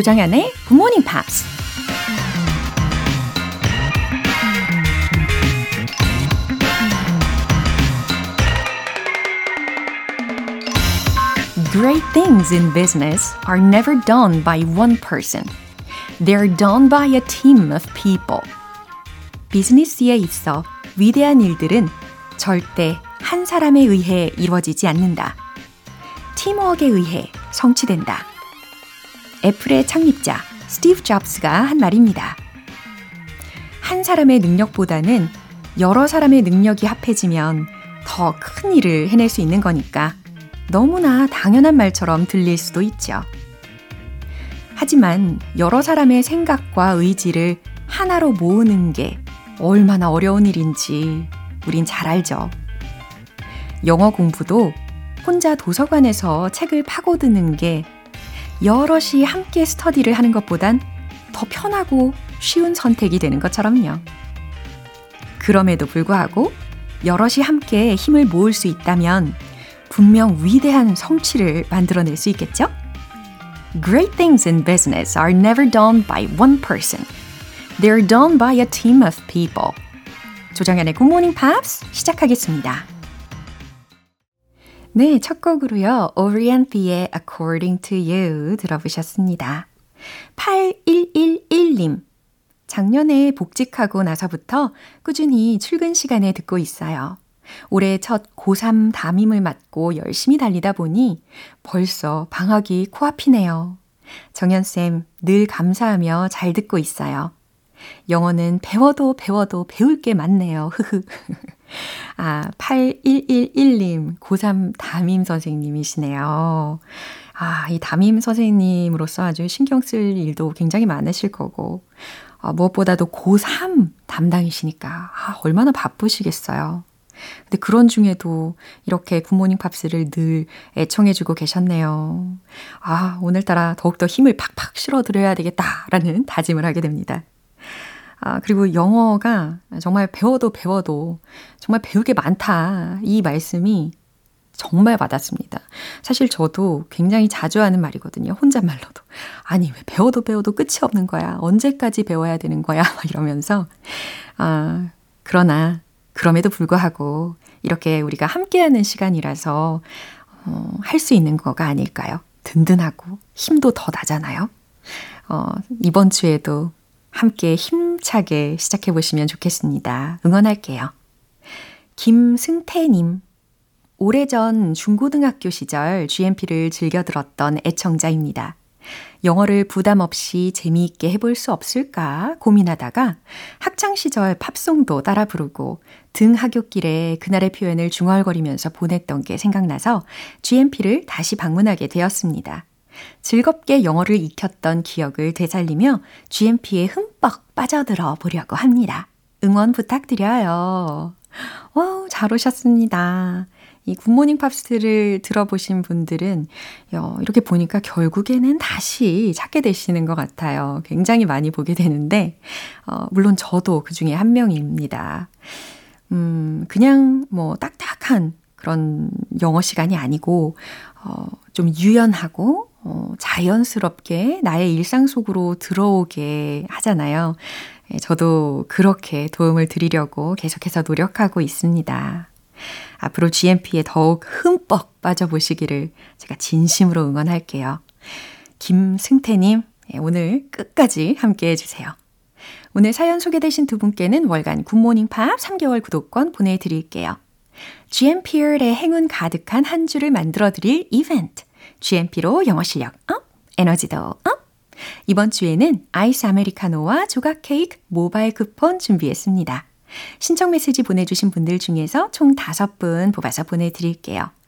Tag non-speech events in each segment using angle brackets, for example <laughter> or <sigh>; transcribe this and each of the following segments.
조장현의 Good Morning Pops. Great things in business are never done by one person. They're done by a team of people. 비즈니스에 있어 위대한 일들은 절대 한 사람에 의해 이루어지지 않는다. 팀워크에 의해 성취된다. 애플의 창립자 스티브 잡스가 한 말입니다. 한 사람의 능력보다는 여러 사람의 능력이 합해지면 더 큰 일을 해낼 수 있는 거니까 너무나 당연한 말처럼 들릴 수도 있죠. 하지만 여러 사람의 생각과 의지를 하나로 모으는 게 얼마나 어려운 일인지 우린 잘 알죠. 영어 공부도 혼자 도서관에서 책을 파고드는 게 여럿이 함께 스터디를 하는 것보단 더 편하고 쉬운 선택이 되는 것처럼요. 그럼에도 불구하고 여럿이 함께 힘을 모을 수 있다면 분명 위대한 성취를 만들어낼 수 있겠죠? Great things in business are never done by one person. They're done by a team of people. 조정연의 Good Morning Pops 시작하겠습니다. 네, 첫 곡으로요. Orienth의 According to You 들어보셨습니다. 8111님. 작년에 복직하고 나서부터 꾸준히 출근 시간에 듣고 있어요. 올해 첫 고3 담임을 맡고 열심히 달리다 보니 벌써 방학이 코앞이네요. 정연쌤, 늘 감사하며 잘 듣고 있어요. 영어는 배워도 배워도 배울 게 많네요. 흐흐. 아, 8111님, 고3 담임 선생님이시네요. 아, 이 담임 선생님으로서 아주 신경 쓸 일도 굉장히 많으실 거고, 아, 무엇보다도 고3 담당이시니까, 아, 얼마나 바쁘시겠어요. 근데 그런 중에도 이렇게 굿모닝 팝스를 늘 애청해주고 계셨네요. 아, 오늘따라 더욱더 힘을 팍팍 실어드려야 되겠다라는 다짐을 하게 됩니다. 아, 그리고 영어가 정말 배워도 배워도 정말 배울 게 많다. 이 말씀이 정말 받았습니다. 사실 저도 굉장히 자주 하는 말이거든요. 혼잣말로도. 아니, 왜 배워도 배워도 끝이 없는 거야. 언제까지 배워야 되는 거야. <laughs> 이러면서. 아, 그러나 그럼에도 불구하고 이렇게 우리가 함께하는 시간이라서 어, 할 수 있는 거가 아닐까요? 든든하고 힘도 더 나잖아요. 어, 이번 주에도 함께 힘차게 시작해 보시면 좋겠습니다. 응원할게요. 김승태님. 오래전 중고등학교 시절 GMP를 즐겨 들었던 애청자입니다. 영어를 부담 없이 재미있게 해볼 수 없을까 고민하다가 학창시절 팝송도 따라 부르고 등 하굣길에 그날의 표현을 중얼거리면서 보냈던 게 생각나서 GMP를 다시 방문하게 되었습니다. 즐겁게 영어를 익혔던 기억을 되살리며 GMP에 흠뻑 빠져들어 보려고 합니다. 응원 부탁드려요. 와, 잘 오셨습니다. 이 굿모닝 팝스를 들어보신 분들은 어, 이렇게 보니까 결국에는 다시 찾게 되시는 것 같아요. 굉장히 많이 보게 되는데, 어, 물론 저도 그 중에 한 명입니다. 음, 그냥 뭐 딱딱한 그런 영어 시간이 아니고, 어, 좀 유연하고, 어, 자연스럽게 나의 일상 속으로 들어오게 하잖아요. 예, 저도 그렇게 도움을 드리려고 계속해서 노력하고 있습니다. 앞으로 GMP에 더욱 흠뻑 빠져보시기를 제가 진심으로 응원할게요. 김승태님, 예, 오늘 끝까지 함께 해주세요. 오늘 사연 소개되신 두 분께는 월간 굿모닝 팝스 3개월 구독권 보내드릴게요. GMP의 행운 가득한 한 주를 만들어 드릴 이벤트. GMP로 영어 실력 up, 에너지도 up. 이번 주에는 아이스 아메리카노와 조각 케이크 모바일 쿠폰 준비했습니다. 신청 메시지 보내주신 분들 중에서 총 5분 뽑아서 보내드릴게요.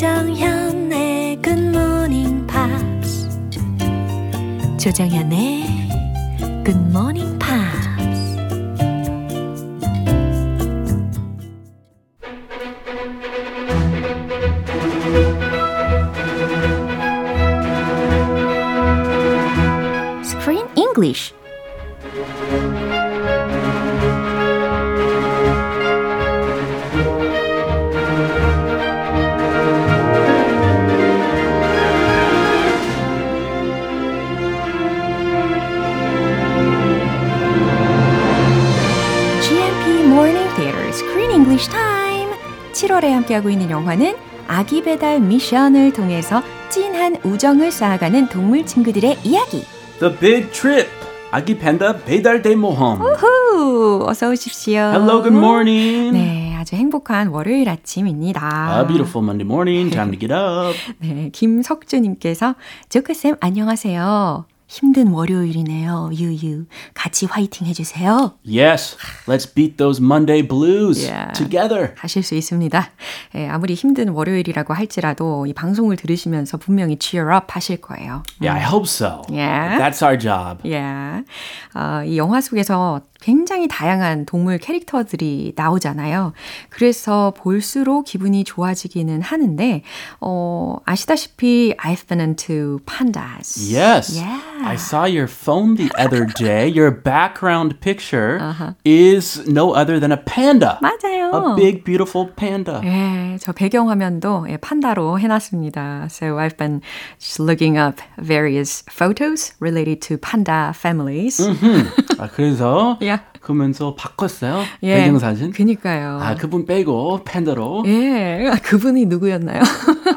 조정현의 굿모닝 팝스 조정현의 Good Morning Pops. Screen English. 함께하고 있는 영화는 아기 배달 미션을 통해서 찐한 우정을 쌓아가는 동물 친구들의 이야기. The Big Trip. 아기 팬다 배달 대모험. 후, 어서 오십시오. Hello, good morning. 네, 아주 행복한 월요일 아침입니다. A beautiful Monday morning. Time to get up. <laughs> 네, 김석주님께서 조크쌤 안녕하세요. 힘든 월요일이네요. 유유. 같이 화이팅 해주세요. Yes, let's beat those Monday blues Yeah. together. 하실 수 있습니다. 예, 아무리 힘든 월요일이라고 할지라도 이 방송을 들으시면서 분명히 cheer up 하실 거예요. Yeah, I hope so. Yeah. That's our job. 예. 어, 이 영화 속에서 굉장히 다양한 동물 캐릭터들이 나오잖아요. 그래서 볼수록 기분이 좋아지기는 하는데, 어, 아시다시피 I've been into pandas. Yes. Yeah. I saw your phone the other day. Your background picture Uh-huh. is no other than a panda. 맞아요. A big, beautiful panda. 예, 저 배경화면도 예, 판다로 해놨습니다. So I've been just looking up various photos related to panda families. 아, 그래서 Yeah. Yeah. 그러면서 바꿨어요. 예, 배경 사진. 그니까요. 아, 그분 빼고 팬더로. 예, 아, 그분이 누구였나요?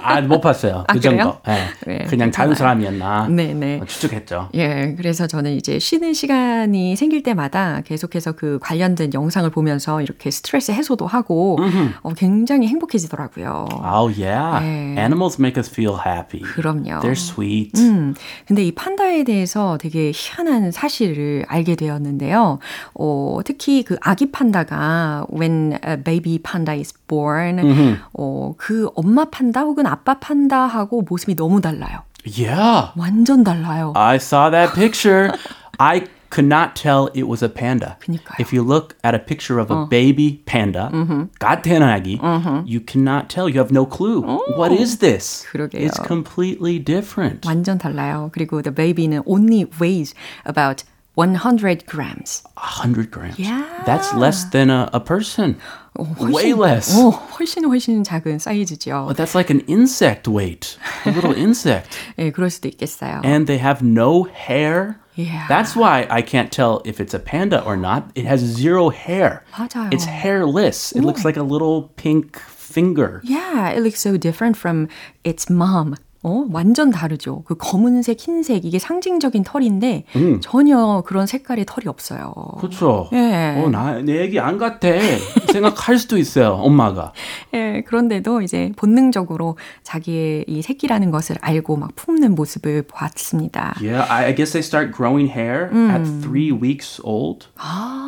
아, 못 봤어요. 아, 그 그래요? 정도. 예. 네, 그냥 다른. 사람이었나. 네네. 어, 추측했죠. 예, 그래서 저는 이제 쉬는 시간이 생길 때마다 계속해서 그 관련된 영상을 보면서 이렇게 스트레스 해소도 하고 어, 굉장히 행복해지더라고요. Oh, yeah. 네. Animals make us feel happy. 그럼요. They're sweet. 음, 근데 이 판다에 대해서 되게 희한한 사실을 알게 되었는데요. 어, 특히 그 아기 판다가 when a baby panda is born, 어, 그 엄마 판다 혹은 아빠 판다하고 모습이 너무 달라요. Yeah. 완전 달라요. I saw that picture. I could not tell it was a panda. 그니까요. If you look at a picture of a baby panda, 갓 태어난 아기, you cannot tell. You have no clue. What is this? 그러게요. It's completely different. 완전 달라요. 그리고 the baby는 only weighs about 100 grams. 100 grams. Yeah. That's less than a, a person. Way less. 어, 훨씬 훨씬 작은 사이즈죠. But that's like an insect weight. A little <laughs> insect. 예, 그럴 수도 있겠어요. And they have no hair. Yeah. That's why I can't tell if it's a panda or not. It has zero hair. 맞아요. It's hairless. It looks like a little pink finger. Yeah, it looks so different from its mom. 어, 완전 다르죠. 그 검은색, 흰색 이게 상징적인 털인데 전혀 그런 색깔의 털이 없어요. 그렇죠. 예. 어, 나, 내 얘기 안 같아. <laughs> 생각할 수도 있어요, 엄마가. 예, 그런데도 이제 본능적으로 자기의 이 새끼라는 것을 알고 막 품는 모습을 보았습니다. Yeah, I, guess they start growing hair at three weeks old.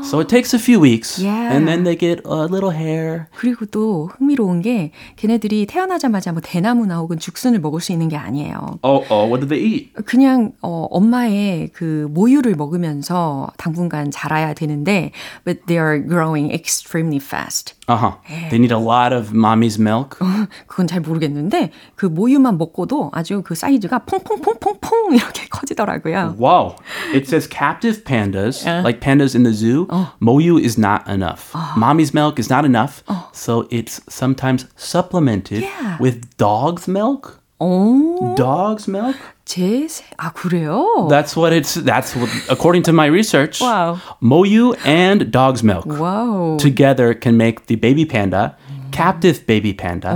So it takes a few weeks. Yeah. And then they get a little hair. 그리고 또 흥미로운 게 걔네들이 태어나자마자 뭐 대나무나 혹은 죽순을 먹을 수 있는 게 아니에요. Oh, oh, what do they eat? 그냥 어, 엄마의 그 모유를 먹으면서 당분간 자라야 되는데 but they are growing extremely fast. Uh huh. They need a lot of mommy's milk. 그건 잘 모르겠는데 그 모유만 먹고도 아주 그 사이즈가 퐁퐁퐁퐁퐁 이렇게 커지더라고요. Wow. It says captive pandas, like pandas in the zoo, moyu is not enough. Mommy's milk is not enough. So it's sometimes supplemented Yeah. with dog's milk. 오, Dog's milk? 제, 세- 아, 그래요? That's what it's, that's what, according to my research, Wow. moyu and dog's milk 와우. together can make the baby panda, captive baby panda,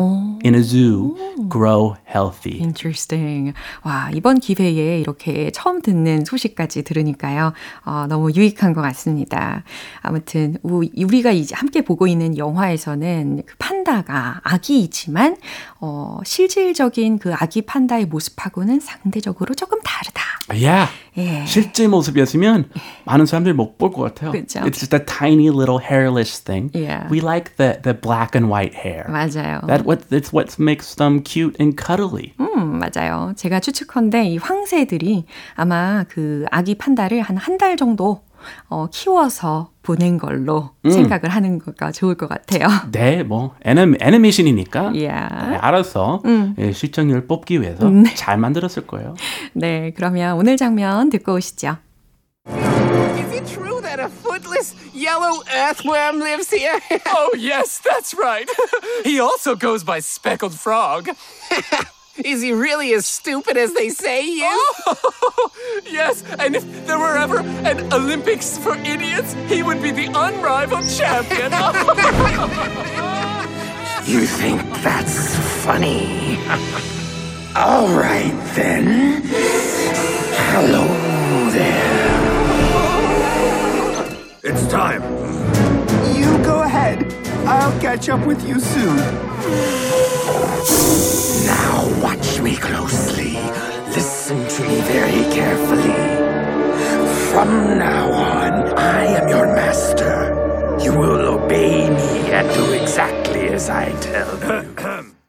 in a zoo grow healthy. Interesting. 와, 이번 기회에 이렇게 처음 듣는 소식까지 들으니까요. 어, 너무 유익한 것 같습니다. 아무튼, 우- 우리가 이제 함께 보고 있는 영화에서는 그 판다가 아기이지만, 어, 실질적인 그 아기 판다의 모습하고는 상대적으로 조금 다르다. Yeah. 예. 실제 모습이었으면 많은 사람들이 못 볼 것 같아요. 그쵸. It's just a tiny little hairless thing. Yeah. We like the, the black and white white hair. 맞아요. That what that's what makes them cute and cuddly. 음, 맞아요. 제가 추측컨대 이 황새들이 아마 그 아기 판다를 한 한 달 정도 어, 키워서 보낸 걸로 음. 생각을 하는 거가 좋을 것 같아요. <laughs> 네, 뭐 애니, 애니메이션이니까 yeah. 네, 알아서 음. 예, 실적률 뽑기 위해서 네. <laughs> 잘 만들었을 거예요. 네, 그러면 오늘 장면 듣고 오시죠. Is it true that a footless yellow earthworm lives here? <laughs> oh, yes, that's right. <laughs> he also goes by Speckled Frog. <laughs> Is he really as stupid as they say he is? Oh, yes, and if there were ever an Olympics for idiots, he would be the unrivaled champion. you think that's funny? All right, then. Hello there. It's time. You go ahead. I'll catch up with you soon. Now watch me closely. Listen to me very carefully. From now on, I am your master. You will obey me and do exactly as I tell you. <clears throat>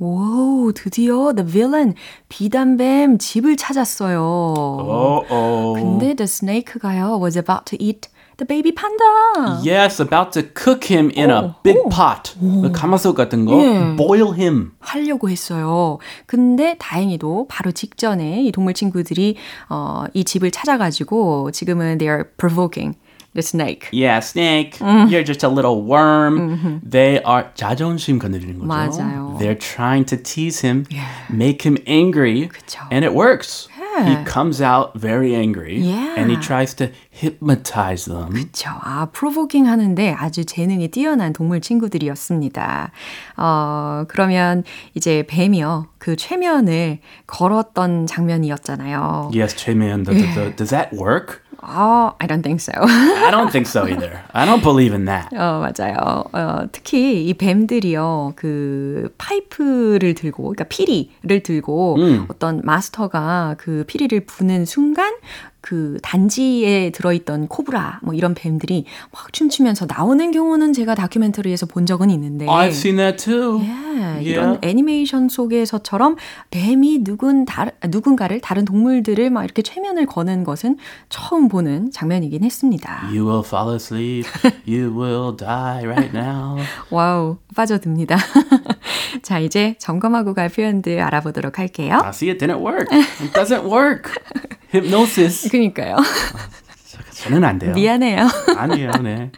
오, 드디어 the villain 비단뱀 집을 찾았어요. 어 근데 the snake가요 was about to eat the baby panda. Yes, about to cook him in 오, a big 오. pot. 오. 가마솥 같은 거. 예. Boil him. 하려고 했어요. 근데 다행히도 바로 직전에 이 동물 친구들이 어, 이 집을 찾아가지고 지금은 they are provoking the snake. Yeah, snake. Mm. You're just a little worm. Mm-hmm. They are 자존심 건드리는 거죠. 맞아요. They're trying to tease him, yeah. make him angry, 그쵸. and it works. He comes out very angry yeah. and he tries to hypnotize them. 그렇죠. 아, 프로보킹 하는데 아주 재능이 뛰어난 동물 친구들이었습니다. 어, 그러면 이제 뱀이요. 그 최면을 걸었던 장면이었잖아요. Yes, 최면. The, the, the, does that work? Oh, I don't think so. I don't think so either. I don't believe in that. 어, 맞아요. 어, 특히 이 뱀들이요, 그 파이프를 들고, 그러니까 피리를 들고 음. 어떤 마스터가 그 피리를 부는 순간 그 단지에 들어있던 코브라 뭐 이런 뱀들이 막 춤추면서 나오는 경우는 제가 다큐멘터리에서 본 적은 있는데 I've seen that too. Yeah, yeah. 이런 애니메이션 속에서처럼 뱀이 누군 다, 누군가를 다른 동물들을 막 이렇게 최면을 거는 것은 처음 보는 장면이긴 했습니다. You will fall asleep. <laughs> You will die right now. 와우, 빠져듭니다. <laughs> 자, 이제 점검하고 갈 표현들 알아보도록 할게요. I see it didn't work. It doesn't work. <laughs> Hypnosis. 그니까요. 저는 안 돼요. 미안해요. 아니에요, 네.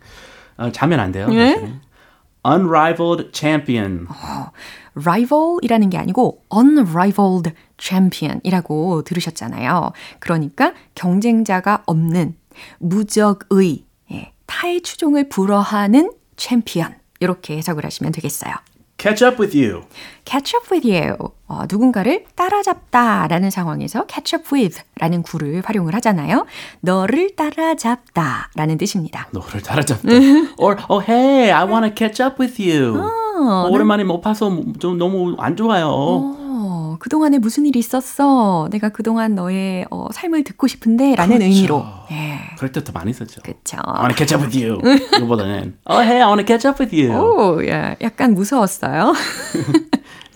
어, 자면 안 돼요. 네? Unrivaled champion. 어, rival이라는 게 아니고 unrivaled champion이라고 들으셨잖아요. 그러니까 경쟁자가 없는 무적의 예, 타의 추종을 불허하는 챔피언 이렇게 해석을 하시면 되겠어요. Catch up with you. catch up with you. 어, 누군가를 따라잡다 라는 상황에서 catch up with 라는 구를 활용을 하잖아요. 너를 따라잡다 라는 뜻입니다. 너를 따라잡다. Or, oh, hey, I want to catch up with you. 어, 오랜만에 못 봐서 좀 너무 안 좋아요. 어. 그동안에 무슨 일이 있었어? 내가 그동안 너의 어, 삶을 듣고 싶은데 라는 그렇죠. 의미로. 예. 그럴 때 더 많이 썼죠. 그쵸. I want to catch up with you. 이거보다는 Oh, hey, I want to catch up with you. 오, 예. 약간 무서웠어요. <laughs>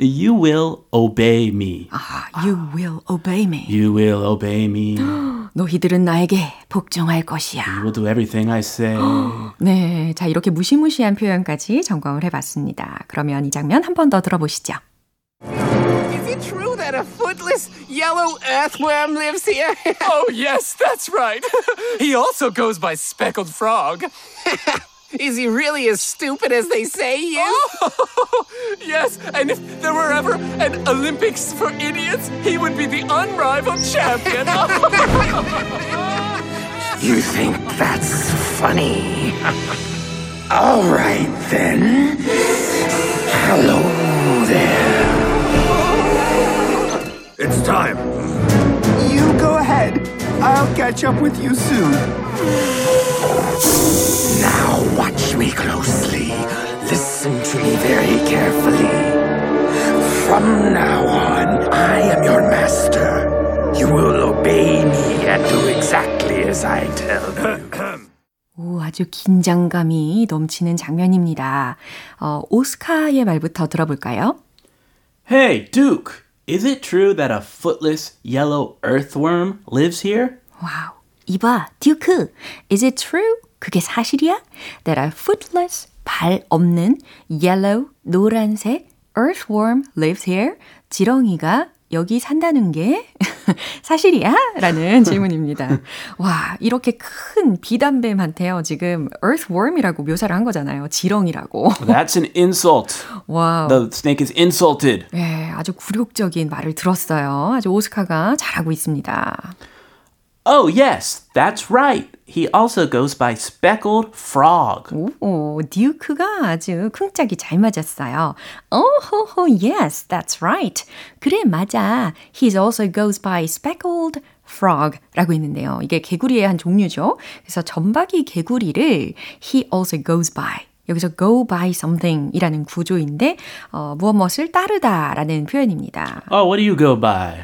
You will obey me. 아, you will obey me. You will obey me. <gasps> 너희들은 나에게 복종할 것이야. You will do everything I say. <gasps> 네, 자 이렇게 무시무시한 표현까지 점검을 해봤습니다. 그러면 이 장면 한 번 더 들어보시죠. Is it true that a footless yellow earthworm lives here? <laughs> oh, yes, that's right. <laughs> he also goes by Speckled Frog. <laughs> Is he really as stupid as they say he is? Oh, yes, and if there were ever an Olympics for idiots, he would be the unrivaled champion. you think that's funny? All right, then. Hello there. It's time. You go ahead. I'll catch up with you soon. Now watch me closely. Listen to me very carefully. From now on, I am your master. You will obey me and do exactly as I tell you. 아주 긴장감이 넘치는 장면입니다. 어, 오스카의 말부터 들어볼까요? Hey, Duke, is it true that a footless yellow earthworm lives here? 와우. 이봐, 듀크. Is it true? 그게 사실이야? That a footless, 발 없는, yellow, 노란색, earthworm lives here? 지렁이가 여기 산다는 게 <laughs> 사실이야? 라는 질문입니다. <laughs> 와, 이렇게 큰 비단뱀한테요, 지금 earthworm이라고 묘사를 한 거잖아요. 지렁이라고. That's an insult. Wow. The snake is insulted. 네, 아주 굴욕적인 말을 들었어요. 아주 오스카가 잘하고 있습니다. Oh, yes, that's right. He also goes by speckled frog. 오, 듀크가 아주 쿵짝이 잘 맞았어요. Oh, oh, yes, that's right. 그래, 맞아. He also goes by speckled frog 라고 있는데요. 이게 개구리의 한 종류죠. 그래서 점박이 개구리를 he also goes by 여기서 go by something 이라는 구조인데, 어, 무엇 무엇을 따르다 라는 표현입니다. Oh, what do you go by?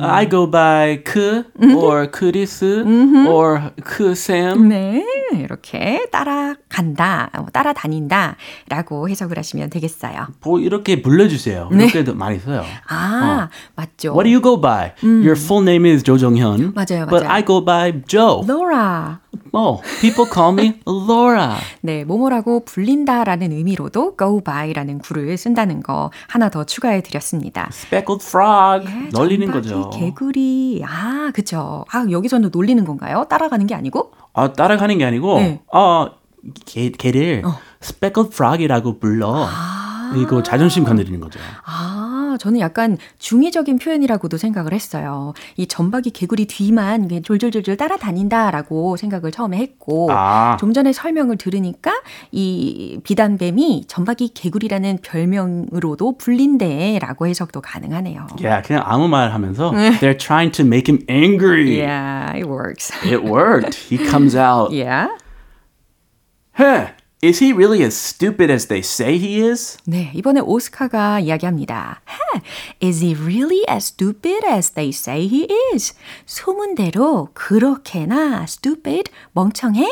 I go by 그 or 크리스 or 크샘. 네, 이렇게 따라간다, 뭐 따라다닌다 라고 해석을 하시면 되겠어요. 뭐 이렇게 불러주세요. 이렇게도 많이 써요. 아, 맞죠. What do you go by? Your full name is 조정현. 맞아요, But 맞아요. I go by Joe. Laura. Oh, people call me Laura. 네, 뭐뭐라고 불린다라는 의미로도 go by라는 구를 쓴다는 거 하나 더 추가해 드렸습니다. Speckled frog. 예, 놀리는 거죠. 개구리. 아, 그쵸. 아, 여기서는 놀리는 건가요? 따라가는 게 아니고? 아, 따라가는 게 아니고, 네. 어, 걔, 걔를 speckled frog이라고 불러. 이거 자존심 건드리는 거죠. 아, 저는 약간 중의적인 표현이라고도 생각을 했어요. 이 점박이 개구리 뒤만 졸졸졸졸 따라다닌다라고 생각을 처음에 했고, 아. 좀 전에 설명을 들으니까 이 비단뱀이 점박이 개구리라는 별명으로도 불린대라고 해석도 가능하네요. 야, 그냥 아무 말 하면서 they're trying to make him angry. Yeah, it works. It worked. He comes out. Yeah. Huh. Is he really as stupid as they say he is? 네, 이번에 오스카가 이야기합니다. Huh, is he really as stupid as they say he is? 소문대로 그렇게나 stupid, 멍청해?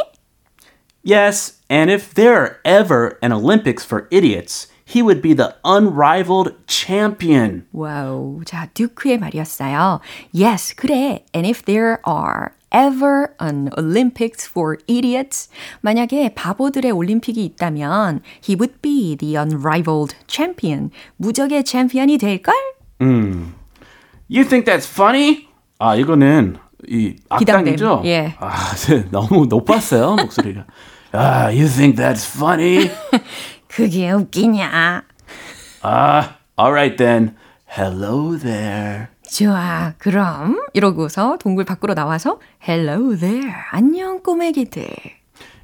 Yes, and if there are ever an Olympics for idiots, he would be the unrivaled champion. 와우, 자, 듀크의 말이었어요. Yes, 그래. And if there are ever an Olympics for idiots, 만약에 바보들의 올림픽이 있다면 he would be the unrivaled champion. 무적의 챔피언이 될걸? You think that's funny? 아, 이거는 이 악당이죠? 예. 아, 너무 높았어요, 목소리가. 아, you think that's funny? 그게 웃기냐? 아, all right then. Hello there. 좋아, 그럼 이러고서 동굴 밖으로 나와서 Hello there, 안녕 꼬맹이들.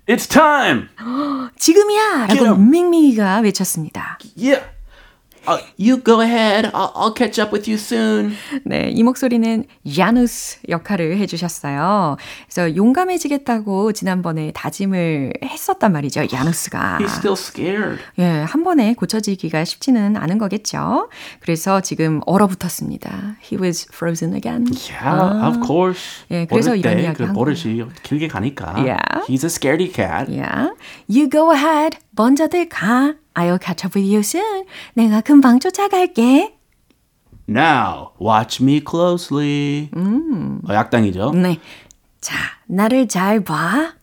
It's time. <gasps> 지금이야! 라고. 밍밍이가 외쳤습니다. Yeah. Uh, you go ahead. I'll, I'll catch up with you soon. 네, 이 목소리는 야누스 역할을 해주셨어요. 그래서 용감해지겠다고 지난번에 다짐을 했었단 말이죠, 야누스가. He's still scared. 예, 한 번에 고쳐지기가 쉽지는 않은 거겠죠. 그래서 지금 얼어붙었습니다. He was frozen again. Yeah, of course. 예, 그래서 이런 때 이야기 그한 버릇이 길게 가니까. Yeah. He's a scaredy cat. Yeah. You go ahead. 먼저들 가. I'll catch up with you soon. 내가 금방 쫓아갈게. Now, watch me closely. 어, 약당이죠. 네. 자, 나를 잘 봐.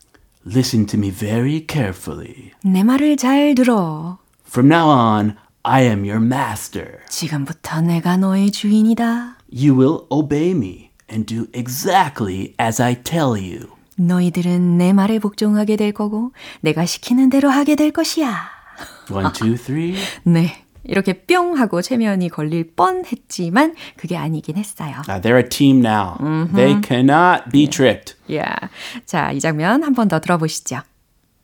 Listen to me very carefully. 내 말을 잘 들어. From now on, I am your master. 지금부터 내가 너의 주인이다. You will obey me and do exactly as I tell you. 너희들은 내 말에 복종하게 될 거고 내가 시키는 대로 하게 될 것이야. One, two, three. 네. 이렇게 뿅 하고 체면이 걸릴 뻔했지만 그게 아니긴 했어요. Uh, they're a team now. They cannot be tricked. Yeah. 자, 이 장면 한 번 더 들어보시죠.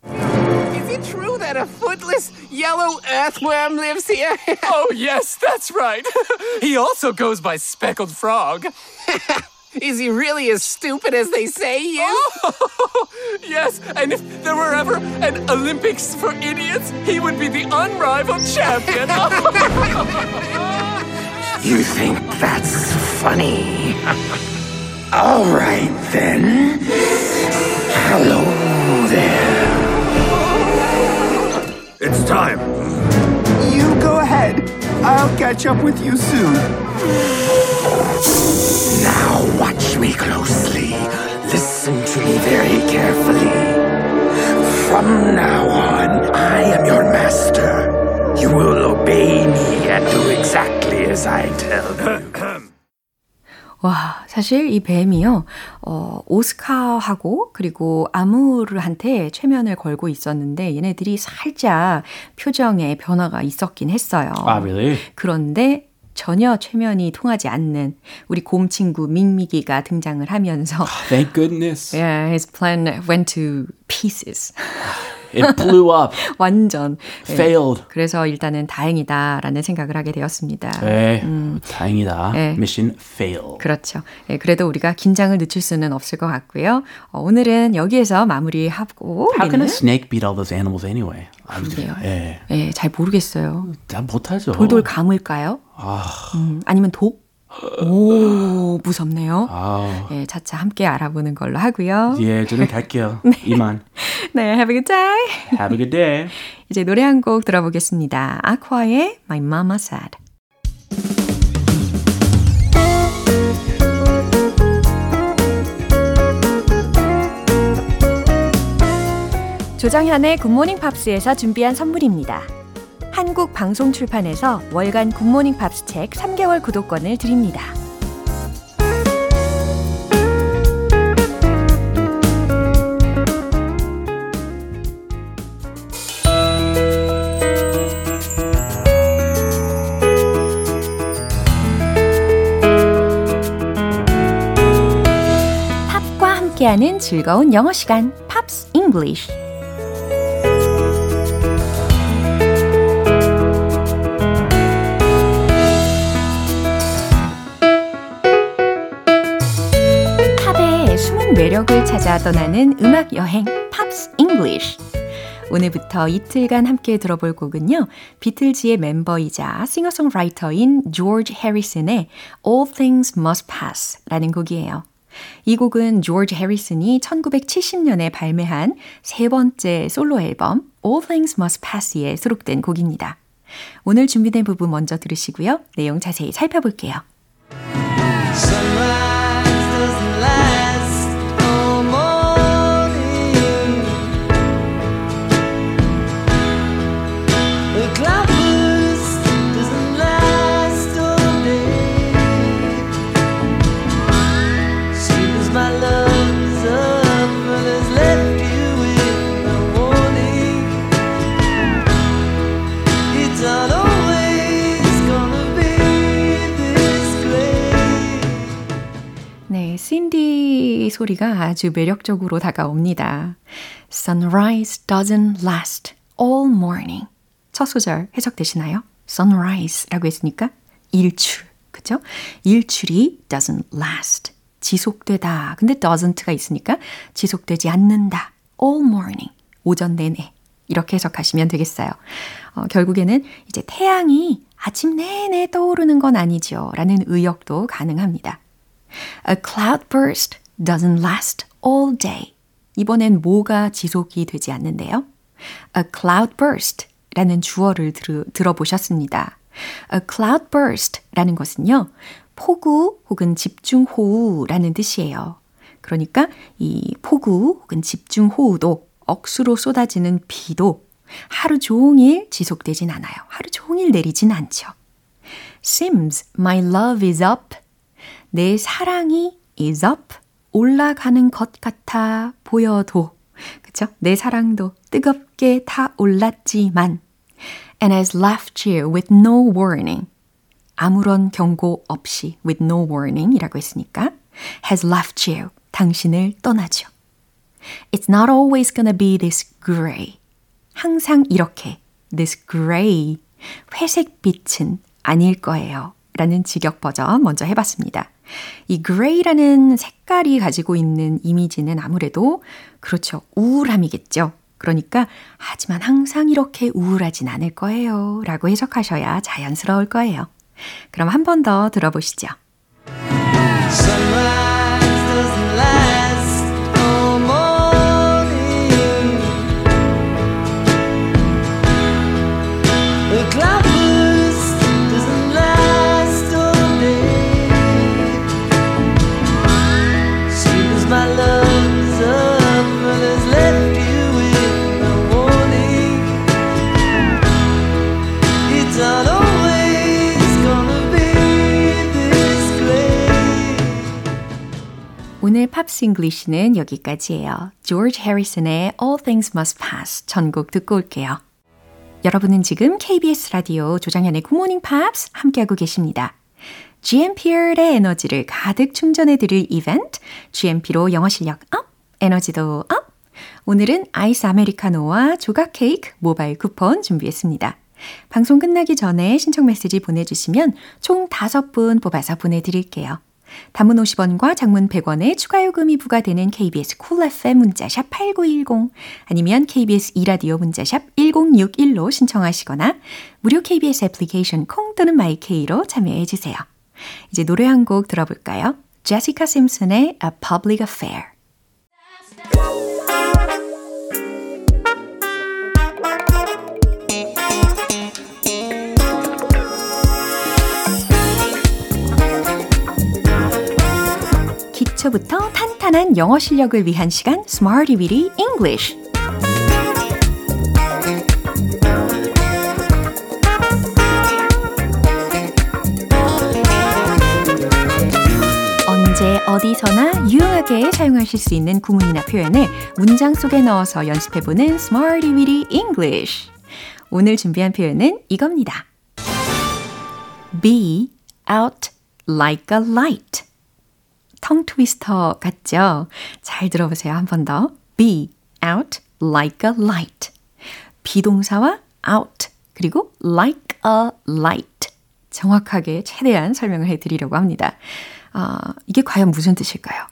Is it true that a footless yellow earthworm lives here? <laughs> Oh, yes, that's right. <laughs> he also goes by Speckled Frog. <laughs> Is he really as stupid as they say he is? Oh, <laughs> yes, and if there were ever an Olympics for idiots, he would be the unrivaled champion. <laughs> You think that's funny? All right then. Hello there. It's time. You go ahead. I'll catch up with you soon. Closely. Listen to me very carefully. From now on, I am your master. You will obey me and do exactly as I tell you. 와, 사실 이 뱀이요, 어, 오스카하고 그리고 아무르한테 최면을 걸고 있었는데 얘네들이 살짝 표정에 변화가 있었긴 했어요. Ah, really? 그런데 전혀 최면이 통하지 않는 우리 곰 친구 밍미기가 등장을 하면서 Thank goodness. Yeah, his plan went to pieces. It blew up. <laughs> 완전 예, Failed. 그래서 일단은 다행이다라는 생각을 하게 되었습니다. 네, 다행이다. 네. Mission failed. 그렇죠. 예, 그래도 우리가 긴장을 늦출 수는 없을 것 같고요. 어, 오늘은 여기에서 마무리하고 How can a snake beat all those animals anyway? 아, 그러게요. 예, 예, 잘 모르겠어요. 잘 못하죠. 돌돌 감을까요? 음, 아니면 독? 오, 무섭네요. 아, 예, 차차 함께 알아보는 걸로 하고요. 예, 저는 갈게요. <laughs> 이만. 네, have a good day. Have a good day. <laughs> 이제 노래 한 곡 들어보겠습니다. 아쿠아의 My Mama Said. 조정현의 Good Morning Pops에서 준비한 선물입니다. 한국 방송 출판에서 월간 Good Morning Pops 책 3개월 구독권을 드립니다. 함께하는 즐거운 영어 시간, Pops English. 매력을 찾아 떠나는 음악 여행, Pops English. 오늘부터 이틀간 함께 들어볼 곡은요. 비틀즈의 멤버이자 싱어송라이터인 조지 해리슨의 All Things Must Pass 라는 곡이에요. 이 곡은 조지 해리슨이 1970년에 발매한 세 번째 솔로 앨범 All Things Must Pass에 수록된 곡입니다. 오늘 준비된 부분 먼저 들으시고요. 내용 자세히 살펴볼게요. 신디 소리가 아주 매력적으로 다가옵니다. Sunrise doesn't last all morning. 첫 소절 해석되시나요? Sunrise라고 했으니까 일출, 그죠? 일출이 doesn't last. 지속되다. 근데 doesn't가 있으니까 지속되지 않는다. all morning. 오전 내내. 이렇게 해석하시면 되겠어요. 어, 결국에는 이제 태양이 아침 내내 떠오르는 건 아니죠. 라는 의역도 가능합니다. A cloudburst doesn't last all day. 이번엔 뭐가 지속이 되지 않는데요. A cloudburst 라는 주어를 들, 들어보셨습니다. A cloudburst 라는 것은요, 폭우 혹은 집중호우라는 뜻이에요. 그러니까 이 폭우 혹은 집중호우도 억수로 쏟아지는 비도 하루 종일 지속되진 않아요. 하루 종일 내리진 않죠. Seems my love is up. 내 사랑이 is up. 올라가는 것 같아 보여도. 그쵸? 내 사랑도 뜨겁게 타올랐지만. And has left you with no warning. 아무런 경고 없이 with no warning 이라고 했으니까 has left you. 당신을 떠나죠. It's not always gonna be this gray. 항상 이렇게 this gray. 회색 빛은 아닐 거예요. 라는 직역 버전 먼저 해봤습니다. 이 gray라는 색깔이 가지고 있는 이미지는 아무래도 그렇죠. 우울함이겠죠. 그러니까 하지만 항상 이렇게 우울하진 않을 거예요. 라고 해석하셔야 자연스러울 거예요. 그럼 한 번 더 들어보시죠. Pops English는 여기까지예요. George Harrison의 All Things Must Pass 전곡 듣고 올게요. 여러분은 지금 KBS 라디오 조정현의 Good Morning Pops 함께하고 계십니다. GMP의 에너지를 가득 충전해 드릴 이벤트 GMP로 영어 실력 up, 에너지도 up. 오늘은 아이스 아메리카노와 조각 케이크 모바일 쿠폰 준비했습니다. 방송 끝나기 전에 신청 메시지 보내주시면 총 5분 뽑아서 보내드릴게요. 단문 50원과 장문 100원의 추가 요금이 부과되는 KBS Cool FM 문자샵 8910 아니면 KBS 이라디오 문자샵 1061로 신청하시거나 무료 KBS 애플리케이션 콩 또는 my K로 참여해 주세요. 이제 노래 한 곡 들어볼까요? 제시카 심슨의 A Public Affair 기초부터 탄탄한 영어 실력을 위한 시간 Smarty Weedy English. 언제 어디서나 유용하게 사용하실 수 있는 구문이나 표현을 문장 속에 넣어서 연습해보는 Smarty Weedy English. 오늘 준비한 표현은 이겁니다. Be out like a light 텅 트위스터 같죠? 잘 들어보세요. 한 번 더. Be out like a light. 비동사와 out 그리고 like a light. 정확하게 최대한 설명을 해 드리려고 합니다. 아, 이게 과연 무슨 뜻일까요?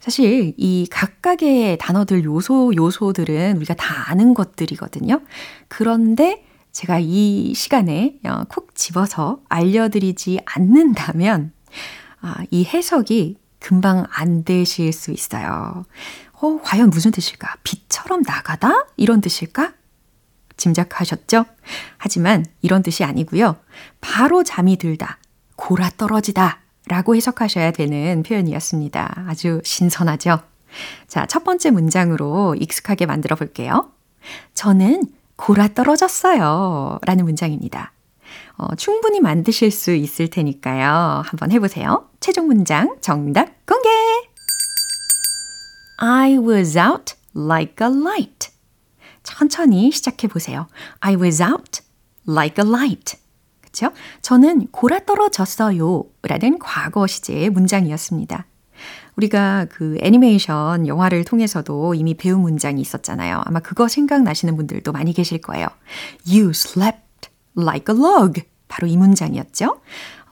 사실 이 각각의 단어들 요소 요소들은 우리가 다 아는 것들이거든요. 그런데 제가 이 시간에 어, 콕 집어서 알려드리지 않는다면 아, 이 해석이 금방 안 되실 수 있어요. 어, 과연 무슨 뜻일까? 빛처럼 나가다? 이런 뜻일까? 짐작하셨죠? 하지만 이런 뜻이 아니고요. 바로 잠이 들다, 골아 떨어지다 라고 해석하셔야 되는 표현이었습니다. 아주 신선하죠? 자, 첫 번째 문장으로 익숙하게 만들어 볼게요. 저는 골아 떨어졌어요. 라는 문장입니다. 어, 충분히 만드실 수 있을 테니까요. 한번 해보세요. 최종 문장 정답 공개! I was out like a light. 천천히 시작해 보세요. I was out like a light. 그쵸? 저는 골아 떨어졌어요. 라는 과거 시제의 문장이었습니다. 우리가 그 애니메이션 영화를 통해서도 이미 배운 문장이 있었잖아요. 아마 그거 생각나시는 분들도 많이 계실 거예요. You slept like a log. 바로 이 문장이었죠.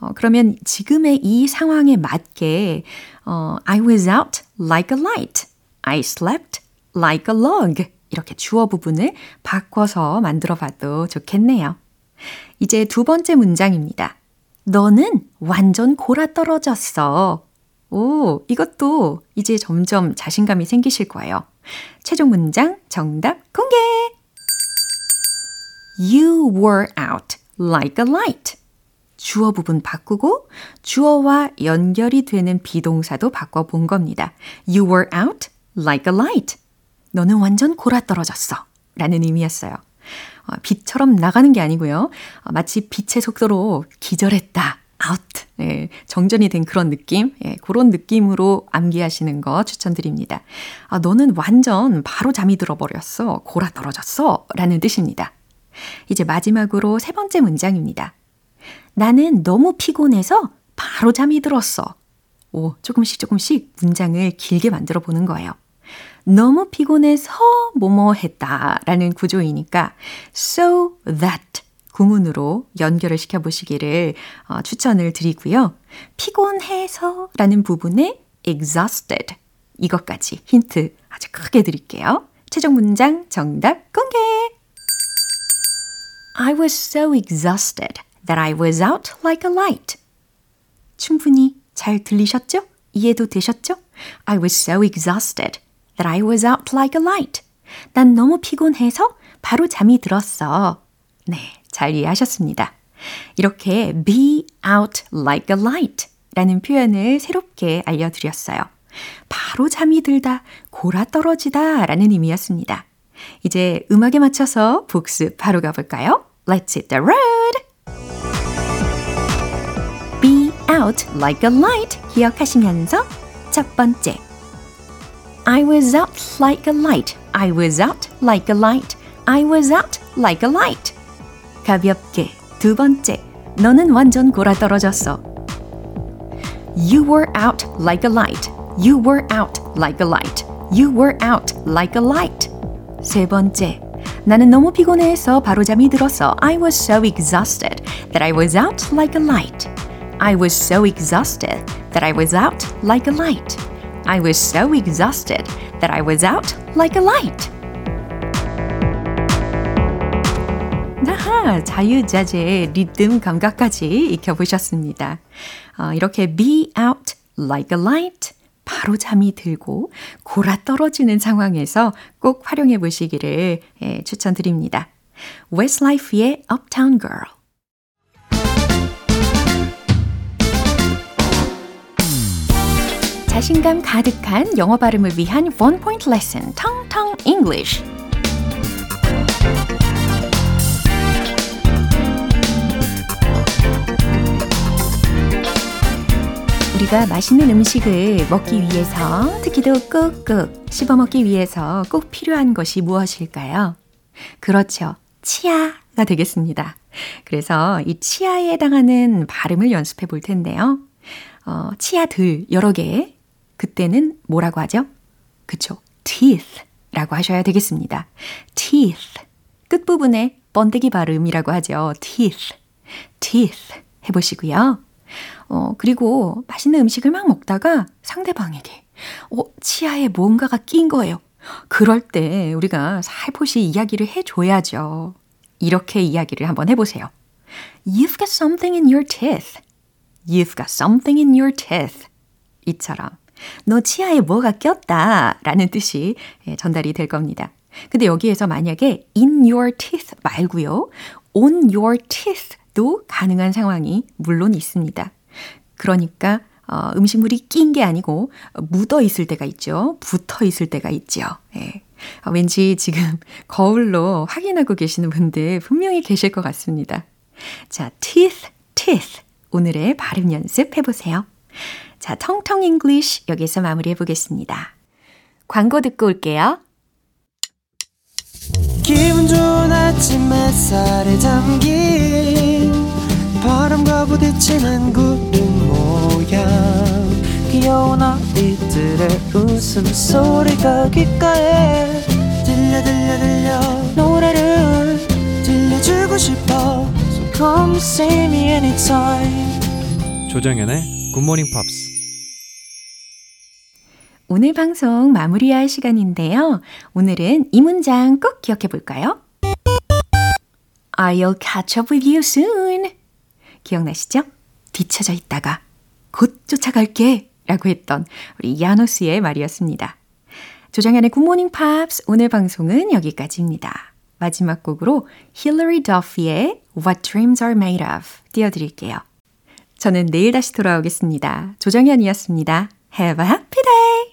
어, 그러면 지금의 이 상황에 맞게 어, I was out like a light. I slept like a log. 이렇게 주어 부분을 바꿔서 만들어 봐도 좋겠네요. 이제 두 번째 문장입니다. 너는 완전 골아 떨어졌어. 오, 이것도 이제 점점 자신감이 생기실 거예요. 최종 문장 정답 공개! You were out like a light. 주어 부분 바꾸고 주어와 연결이 되는 비동사도 바꿔 본 겁니다. You were out like a light. 너는 완전 골아떨어졌어. 라는 의미였어요. 어, 빛처럼 나가는 게 아니고요. 어, 마치 빛의 속도로 기절했다. out. 네, 정전이 된 그런 느낌. 예, 그런 느낌으로 암기하시는 거 추천드립니다. 아, 너는 완전 바로 잠이 들어버렸어. 골아 떨어졌어. 라는 뜻입니다. 이제 마지막으로 세 번째 문장입니다. 나는 너무 피곤해서 바로 잠이 들었어. 오, 조금씩 조금씩 문장을 길게 만들어 보는 거예요. 너무 피곤해서 뭐뭐 했다 라는 구조이니까 so that 구문으로 연결을 시켜 보시기를 어, 추천을 드리고요. 피곤해서 라는 부분에 exhausted 이것까지 힌트 아주 크게 드릴게요. 최종 문장 정답 공개! I was so exhausted that I was out like a light. 충분히 잘 들리셨죠? 이해도 되셨죠? I was so exhausted that I was out like a light. 난 너무 피곤해서 바로 잠이 들었어. 네, 잘 이해하셨습니다. 이렇게 be out like a light 라는 표현을 새롭게 알려드렸어요. 바로 잠이 들다, 골아 떨어지다 라는 의미였습니다. 이제 음악에 맞춰서 복습 바로 가볼까요? Let's hit the road! out like a light 기억하시면서 첫 번째 I was out like a light. I was out like a light. I was out like a light. 가볍게 두 번째. 너는 완전 골아떨어졌어. You were out like a light. You were out like a light. You were out like a light. 세 번째. 나는 너무 피곤해서 바로 잠이 들었어. I was so exhausted that I was out like a light. I was so exhausted that I was out like a light. I was so exhausted that I was out like a light. 자유자재 리듬 감각까지 익혀보셨습니다. 어, 이렇게 be out like a light 바로 잠이 들고 골아 떨어지는 상황에서 꼭 활용해 보시기를 예, 추천드립니다. Westlife의 Uptown Girl 자신감 가득한 영어 발음을 위한 원 포인트 레슨 텅텅 English 우리가 맛있는 음식을 먹기 위해서 특히도 꾹꾹 씹어 먹기 위해서 꼭 필요한 것이 무엇일까요? 그렇죠. 치아가 되겠습니다. 그래서 이 치아에 해당하는 발음을 연습해 볼 텐데요. 어, 치아들 여러 개. 그때는 뭐라고 하죠? 그쵸. teeth 라고 하셔야 되겠습니다. teeth. 끝부분에 번데기 발음이라고 하죠. teeth. teeth 해보시고요. 어, 그리고 맛있는 음식을 막 먹다가 상대방에게, 어, 치아에 뭔가가 낀 거예요. 그럴 때 우리가 살포시 이야기를 해줘야죠. 이렇게 이야기를 한번 해보세요. You've got something in your teeth. You've got something in your teeth. 이처럼. 너 치아에 뭐가 꼈다. 라는 뜻이 전달이 될 겁니다. 근데 여기에서 만약에 in your teeth 말고요. on your teeth도 가능한 상황이 물론 있습니다. 그러니까 어, 음식물이 낀 게 아니고 묻어 있을 때가 있죠. 붙어 있을 때가 있죠. 예. 어, 왠지 지금 <laughs> 거울로 확인하고 계시는 분들 분명히 계실 것 같습니다. 자, teeth, teeth. 오늘의 발음 연습 해보세요. 자, Tongue Tongue English 여기서 마무리해 보겠습니다. 광고 듣고 올게요. 기분 좋은 아침 햇살에 담긴 바람과 부딪히는 구름 모양. 귀여운 아이들의 웃음소리가 귓가에 들려 들려 들려. 노래를 들려주고 싶어. So come see me anytime. 조정연의 굿모닝 팝스 오늘 방송 마무리할 시간인데요. 오늘은 이 문장 꼭 기억해 볼까요? I'll catch up with you soon. 기억나시죠? 뒤쳐져 있다가 곧 쫓아갈게 라고 했던 우리 야노스의 말이었습니다. 조정현의 Good Morning Pops 오늘 방송은 여기까지입니다. 마지막 곡으로 힐러리 더프의 What Dreams Are Made Of 띄워드릴게요. 저는 내일 다시 돌아오겠습니다. 조정현이었습니다. Have a happy day!